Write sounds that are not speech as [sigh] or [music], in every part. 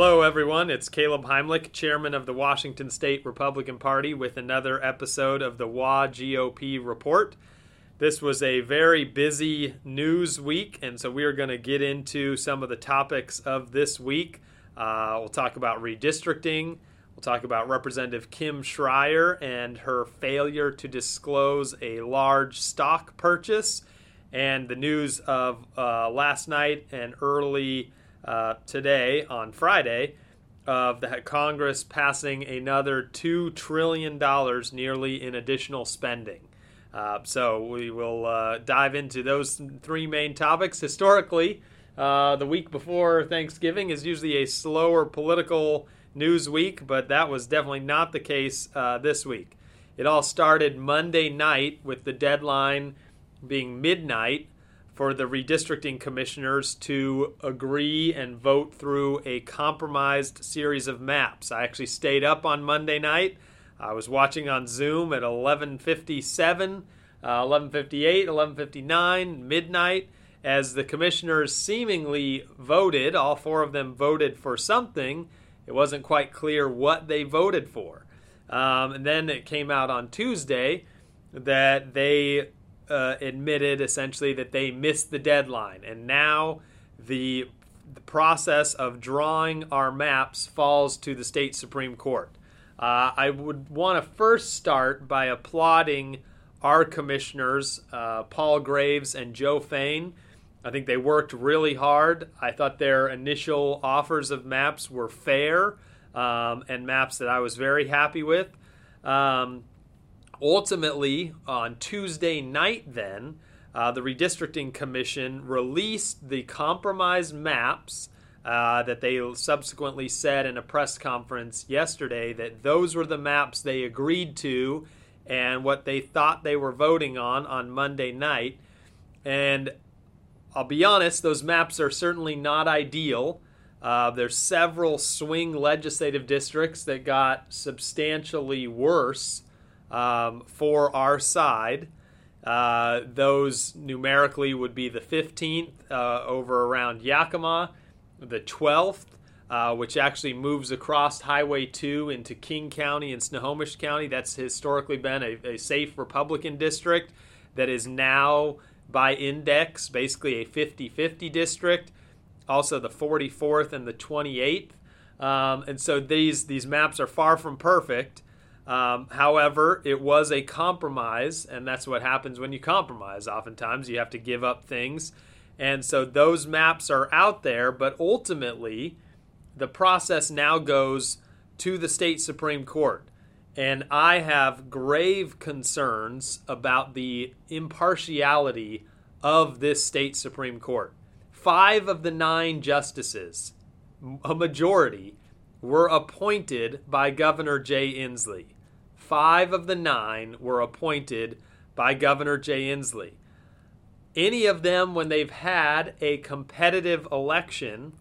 Hello, everyone. It's Caleb Heimlich, chairman of the Washington State Republican Party, with another episode of the WA GOP Report. This was a very busy news week, and so we are going to get into some of the topics of this week. Uh, we'll talk about redistricting. We'll talk about Representative Kim Schrier and her failure to disclose a large stock purchase, and the news of uh, last night and early uh, today on Friday of the Congress passing another two trillion dollars nearly in additional spending. Uh, so we will uh, dive into those three main topics. Historically, uh, the week before Thanksgiving is usually a slower political news week, but that was definitely not the case uh, this week. It all started Monday night with the deadline being midnight for the redistricting commissioners to agree and vote through a compromised series of maps. I actually stayed up on Monday night. I was watching on Zoom at 11:57, uh, 11:58, 11:59, midnight as the commissioners seemingly voted, all four of them voted for something. It wasn't quite clear what they voted for. Um, and then it came out on Tuesday that they uh, admitted essentially that they missed the deadline, and now the, the process of drawing our maps falls to the state supreme court. Uh, I would want to first start by applauding our commissioners, uh, Paul Graves and Joe Fain. I think they worked really hard. I thought their initial offers of maps were fair um, and maps that I was very happy with. Um, ultimately, on Tuesday night, then, uh, the Redistricting Commission released the compromise maps uh, that they subsequently said in a press conference yesterday that those were the maps they agreed to and what they thought they were voting on on Monday night. And I'll be honest, those maps are certainly not ideal. Uh, there's several swing legislative districts that got substantially worse um, for our side. Uh, those numerically would be the 15th uh, over around Yakima, the 12th, uh, which actually moves across Highway 2 into King County and Snohomish County. That's historically been a, a safe Republican district that is now by index basically a 50 50 district. Also, the 44th and the 28th. Um, and so these, these maps are far from perfect. Um, however, it was a compromise, and that's what happens when you compromise. Oftentimes, you have to give up things. And so those maps are out there, but ultimately, the process now goes to the state Supreme Court. And I have grave concerns about the impartiality of this state Supreme Court. Five of the nine justices, a majority, were appointed by Governor Jay Inslee five of the nine were appointed by Governor Jay Inslee. Any of them, when they've had a competitive election,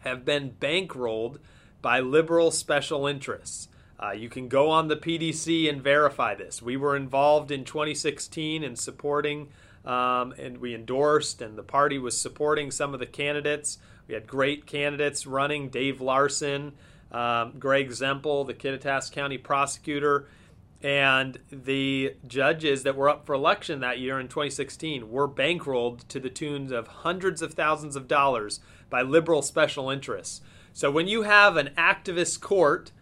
have been bankrolled by liberal special interests. Uh, you can go on the PDC and verify this. We were involved in 2016 in supporting, um, and we endorsed, and the party was supporting some of the candidates. We had great candidates running Dave Larson, um, Greg Zempel, the Kittitas County prosecutor, and the judges that were up for election that year in 2016 were bankrolled to the tunes of hundreds of thousands of dollars by liberal special interests. So when you have an activist court,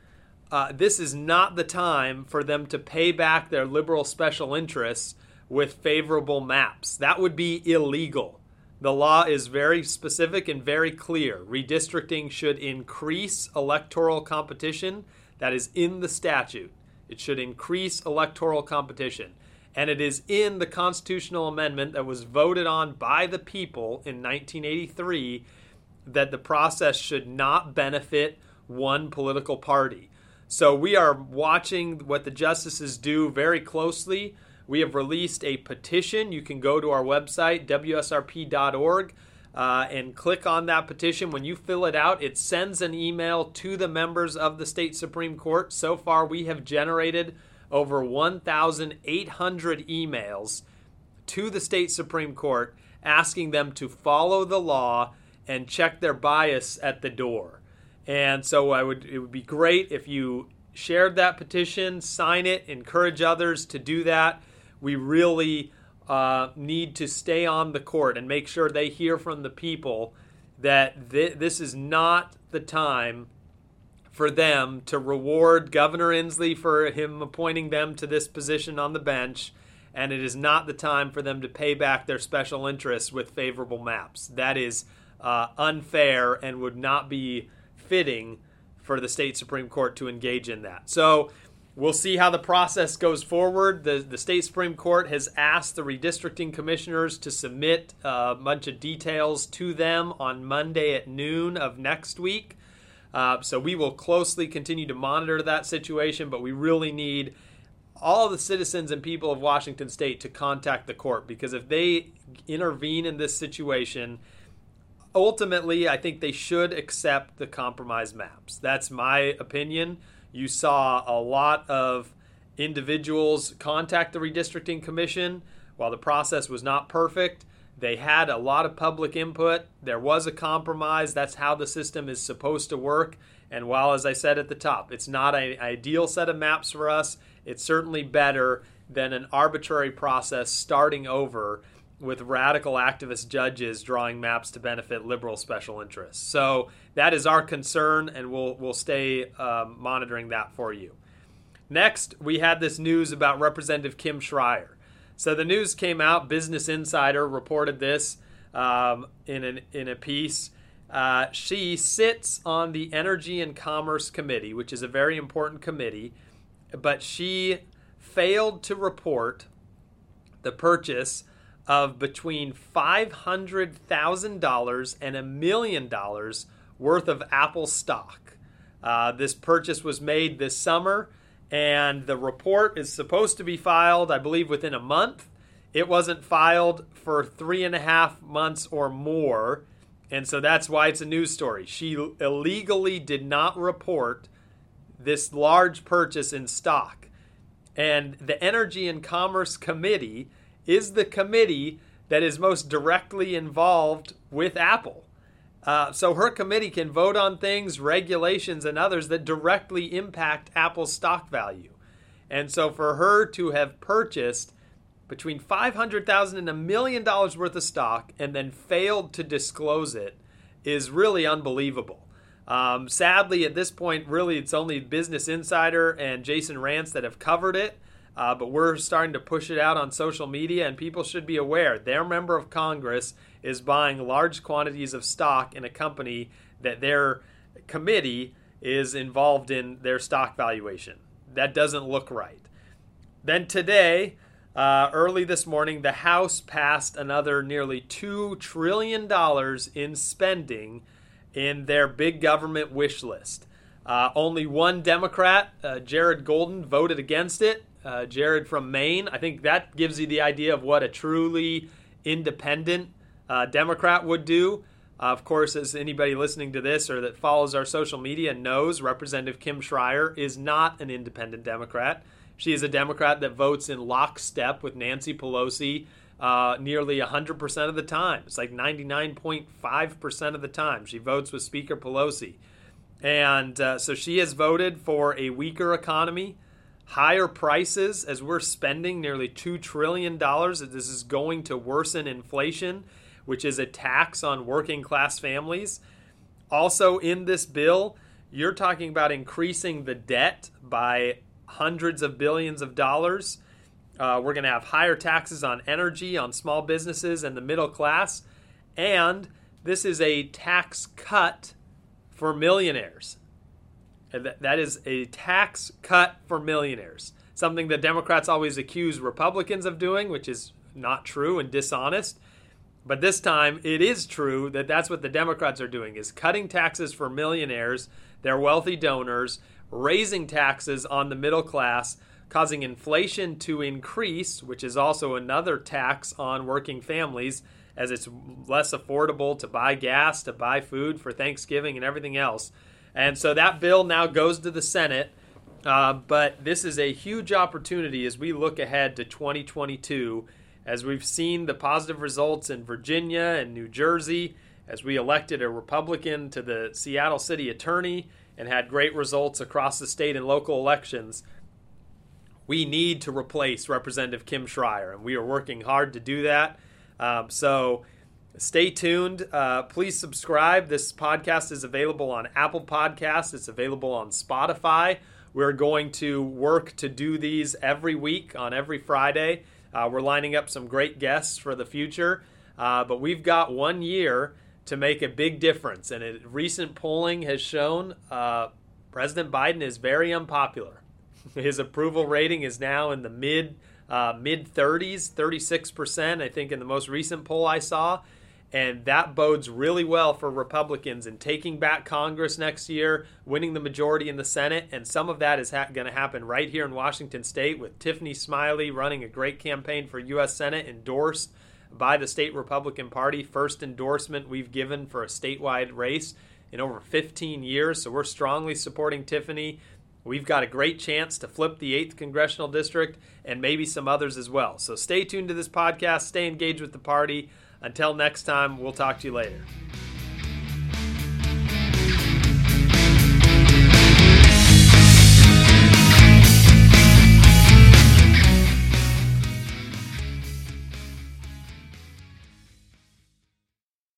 uh, this is not the time for them to pay back their liberal special interests with favorable maps. That would be illegal. The law is very specific and very clear. Redistricting should increase electoral competition. That is in the statute. It should increase electoral competition. And it is in the constitutional amendment that was voted on by the people in 1983 that the process should not benefit one political party. So we are watching what the justices do very closely. We have released a petition. You can go to our website, wsrp.org, uh, and click on that petition. When you fill it out, it sends an email to the members of the state Supreme Court. So far, we have generated over 1,800 emails to the state Supreme Court asking them to follow the law and check their bias at the door. And so I would it would be great if you shared that petition, sign it, encourage others to do that. We really uh, need to stay on the court and make sure they hear from the people that th- this is not the time for them to reward Governor Inslee for him appointing them to this position on the bench, and it is not the time for them to pay back their special interests with favorable maps. That is uh, unfair and would not be fitting for the state Supreme Court to engage in that. So we'll see how the process goes forward. The, the state Supreme Court has asked the redistricting commissioners to submit a bunch of details to them on Monday at noon of next week. Uh, so we will closely continue to monitor that situation, but we really need all the citizens and people of Washington state to contact the court because if they intervene in this situation, ultimately, I think they should accept the compromise maps. That's my opinion. You saw a lot of individuals contact the redistricting commission. While the process was not perfect, they had a lot of public input. There was a compromise. That's how the system is supposed to work. And while, as I said at the top, it's not an ideal set of maps for us, it's certainly better than an arbitrary process starting over with radical activist judges drawing maps to benefit liberal special interests. So that is our concern, and we'll we'll stay um, monitoring that for you. Next, we had this news about Representative Kim Schrier. So the news came out. Business Insider reported this um, in an, in a piece. Uh, she sits on the Energy and Commerce Committee, which is a very important committee, but she failed to report the purchase of between $500,000 and a million dollars worth of Apple stock. Uh, this purchase was made this summer, and the report is supposed to be filed, I believe, within a month. It wasn't filed for three and a half months or more, and so that's why it's a news story. She illegally did not report this large purchase in stock. And the Energy and Commerce Committee is the committee that is most directly involved with Apple. Uh, so her committee can vote on things, regulations, and others that directly impact Apple's stock value. And so for her to have purchased between $500,000 and a million dollars worth of stock and then failed to disclose it is really unbelievable. Um, sadly, at this point, really, it's only Business Insider and Jason Rantz that have covered it. Uh, but we're starting to push it out on social media, and people should be aware their member of Congress is buying large quantities of stock in a company that their committee is involved in their stock valuation. That doesn't look right. Then today, uh, early this morning, the House passed another nearly $2 trillion in spending in their big government wish list. Uh, only one Democrat, uh, Jared Golden, voted against it uh, Jared from Maine. I think that gives you the idea of what a truly independent uh, Democrat would do. Uh, of course, as anybody listening to this or that follows our social media knows, Representative Kim Schrier is not an independent Democrat. She is a Democrat that votes in lockstep with Nancy Pelosi uh, nearly 100% of the time. It's like 99.5% of the time. She votes with Speaker Pelosi. And uh, so she has voted for a weaker economy higher prices as we're spending nearly $2 trillion. This is going to worsen inflation, which is a tax on working class families. Also, in this bill, you're talking about increasing the debt by hundreds of billions of dollars. Uh, we're going to have higher taxes on energy, on small businesses, and the middle class. And this is a tax cut for millionaires. That is a tax cut for millionaires. Something that Democrats always accuse Republicans of doing, which is not true and dishonest. But this time it is true that that's what the Democrats are doing is cutting taxes for millionaires, their wealthy donors, raising taxes on the middle class, causing inflation to increase, which is also another tax on working families as it's less affordable to buy gas, to buy food for Thanksgiving and everything else. And so that bill now goes to the Senate. Uh, but this is a huge opportunity as we look ahead to 2022, as we've seen the positive results in Virginia and New Jersey, as we elected a Republican to the Seattle City Attorney and had great results across the state and local elections. We need to replace Representative Kim Schrier, and we are working hard to do that. Um, so stay tuned. Uh, please subscribe. This podcast is available on Apple Podcasts, it's available on Spotify. We're going to work to do these every week on every Friday. Uh, we're lining up some great guests for the future, uh, but we've got one year to make a big difference. And it, recent polling has shown uh, President Biden is very unpopular. [laughs] His approval rating is now in the mid uh, mid 30s, 36 percent. I think in the most recent poll I saw. And that bodes really well for Republicans in taking back Congress next year, winning the majority in the Senate. And some of that is ha- going to happen right here in Washington state with Tiffany Smiley running a great campaign for U.S. Senate, endorsed by the state Republican Party. First endorsement we've given for a statewide race in over 15 years. So we're strongly supporting Tiffany. We've got a great chance to flip the 8th congressional district and maybe some others as well. So stay tuned to this podcast, stay engaged with the party. Until next time, we'll talk to you later.